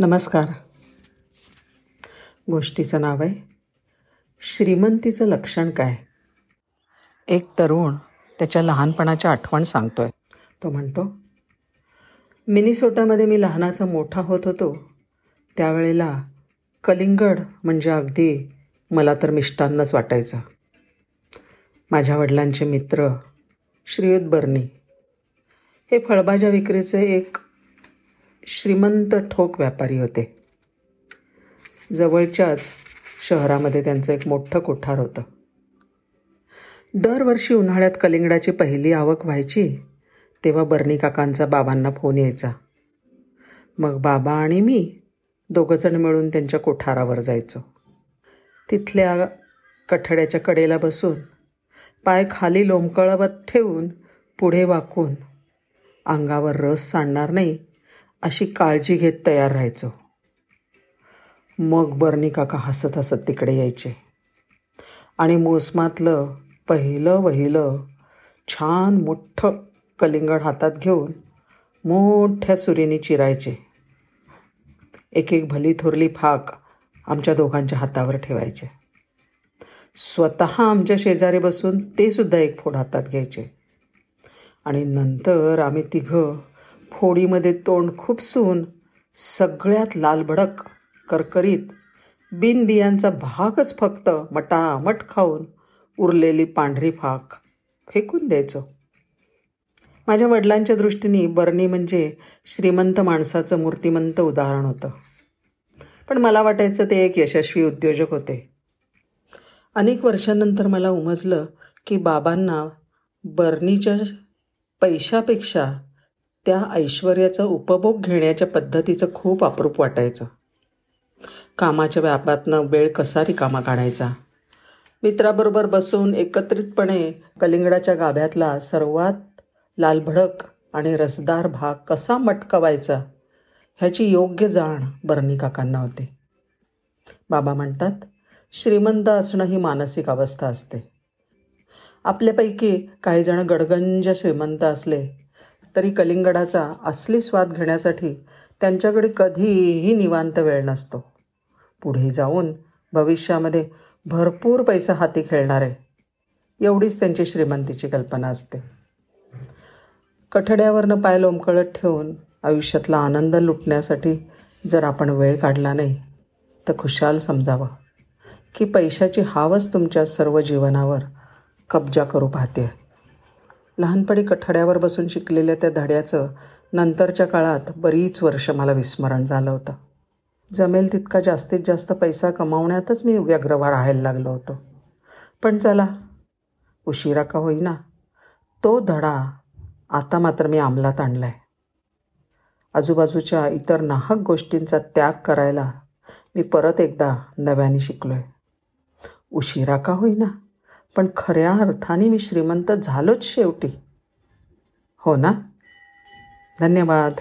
नमस्कार. गोष्टीचं नाव आहे श्रीमंतीचं लक्षण काय? एक तरुण त्याच्या लहानपणाच्या आठवण सांगतोय. तो म्हणतो मिनिसोटामध्ये मी लहानाचा मोठा होत होतो. त्यावेळेला कलिंगड म्हणजे अगदी मला तर मिष्टान्नच वाटायचं. माझ्या वडिलांचे मित्र श्रीयुत बर्नी. हे फळभाज्या विक्रीचे एक श्रीमंत ठोक व्यापारी होते. जवळच्याच शहरामध्ये त्यांचं एक मोठं कोठार होतं. दरवर्षी उन्हाळ्यात कलिंगडाची पहिली आवक व्हायची तेव्हा बर्नी काकांचा बाबांना फोन यायचा. मग बाबा आणि मी दोघंजण मिळून त्यांच्या कोठारावर जायचो. तिथल्या कठड्याच्या कडेला बसून पाय खाली लोंबकळवत ठेवून पुढे वाकून अंगावर रस सांडणार नाही अशी काळजी घेत तयार राहायचो. मग बर्नी काका हसत हसत तिकडे यायचे. आणि मोसमातलं पहिलं वहिलं छान मोठं कलिंगड हातात घेऊन मोठ्या सुरीने चिरायचे. एक एक भली थोरली फाक आमच्या दोघांच्या हातावर ठेवायचे. स्वतः आमच्या शेजारी बसून ते सुद्धा एक फोड हातात घ्यायचे. आणि नंतर आम्ही तिघं होडीमध्ये तोंड खुपसून सगळ्यात लालभडक करकरीत बिनबियांचा भागच फक्त मटामट खाऊन उरलेली पांढरी फाक फेकून द्यायचो. माझ्या वडिलांच्या दृष्टीने बर्नी म्हणजे श्रीमंत माणसाचं मूर्तिमंत उदाहरण होतं. पण मला वाटायचं ते एक यशस्वी उद्योजक होते. अनेक वर्षांनंतर मला उमजलं की बाबांना बर्नीच्या पैशापेक्षा त्या ऐश्वर्याचा उपभोग घेण्याच्या पद्धतीचं खूप अप्रूप वाटायचं. कामाच्या व्यापातनं वेळ कसा रिकामा काढायचा? मित्राबरोबर बसून एकत्रितपणे कलिंगडाच्या गाभ्यातला सर्वात लालभडक आणि रसदार भाग कसा मटकवायचा ह्याची योग्य जाण बर्नी काकांना होते. बाबा म्हणतात श्रीमंत असणं ही मानसिक अवस्था असते. आपल्यापैकी काही जण गडगंज श्रीमंत असले तरी कलिंगडाचा असली स्वाद घेण्यासाठी त्यांच्याकडे कधीही निवांत वेळ नसतो. पुढे जाऊन भविष्यामध्ये भरपूर पैसा हाती खेळणार आहे एवढीच त्यांची श्रीमंतीची कल्पना असते. कठड्यावरनं पाय लोंबकळत ठेवून आयुष्यातला आनंद लुटण्यासाठी जर आपण वेळ काढला नाही तर खुशाल समजावं की पैशाची हावच तुमच्या सर्व जीवनावर कब्जा करू पाहते लहानपणी कठड्यावर बसून शिकलेल्या त्या धड्याचं नंतरच्या काळात बरीच वर्ष मला विस्मरण झालं होतं. जमेल तितका जास्तीत जास्त पैसा कमावण्यातच मी व्यग्रवा राहायला लागलो होतो. पण चला उशिरा का होईना तो धडा आता मात्र मी अंमलात आणला आहे आजूबाजूच्या इतर नाहक गोष्टींचा त्याग करायला मी परत एकदा नव्याने शिकलो आहे उशिरा का होईना? पण खऱ्या अर्थाने मी श्रीमंत झालोच शेवटी. हो ना? धन्यवाद.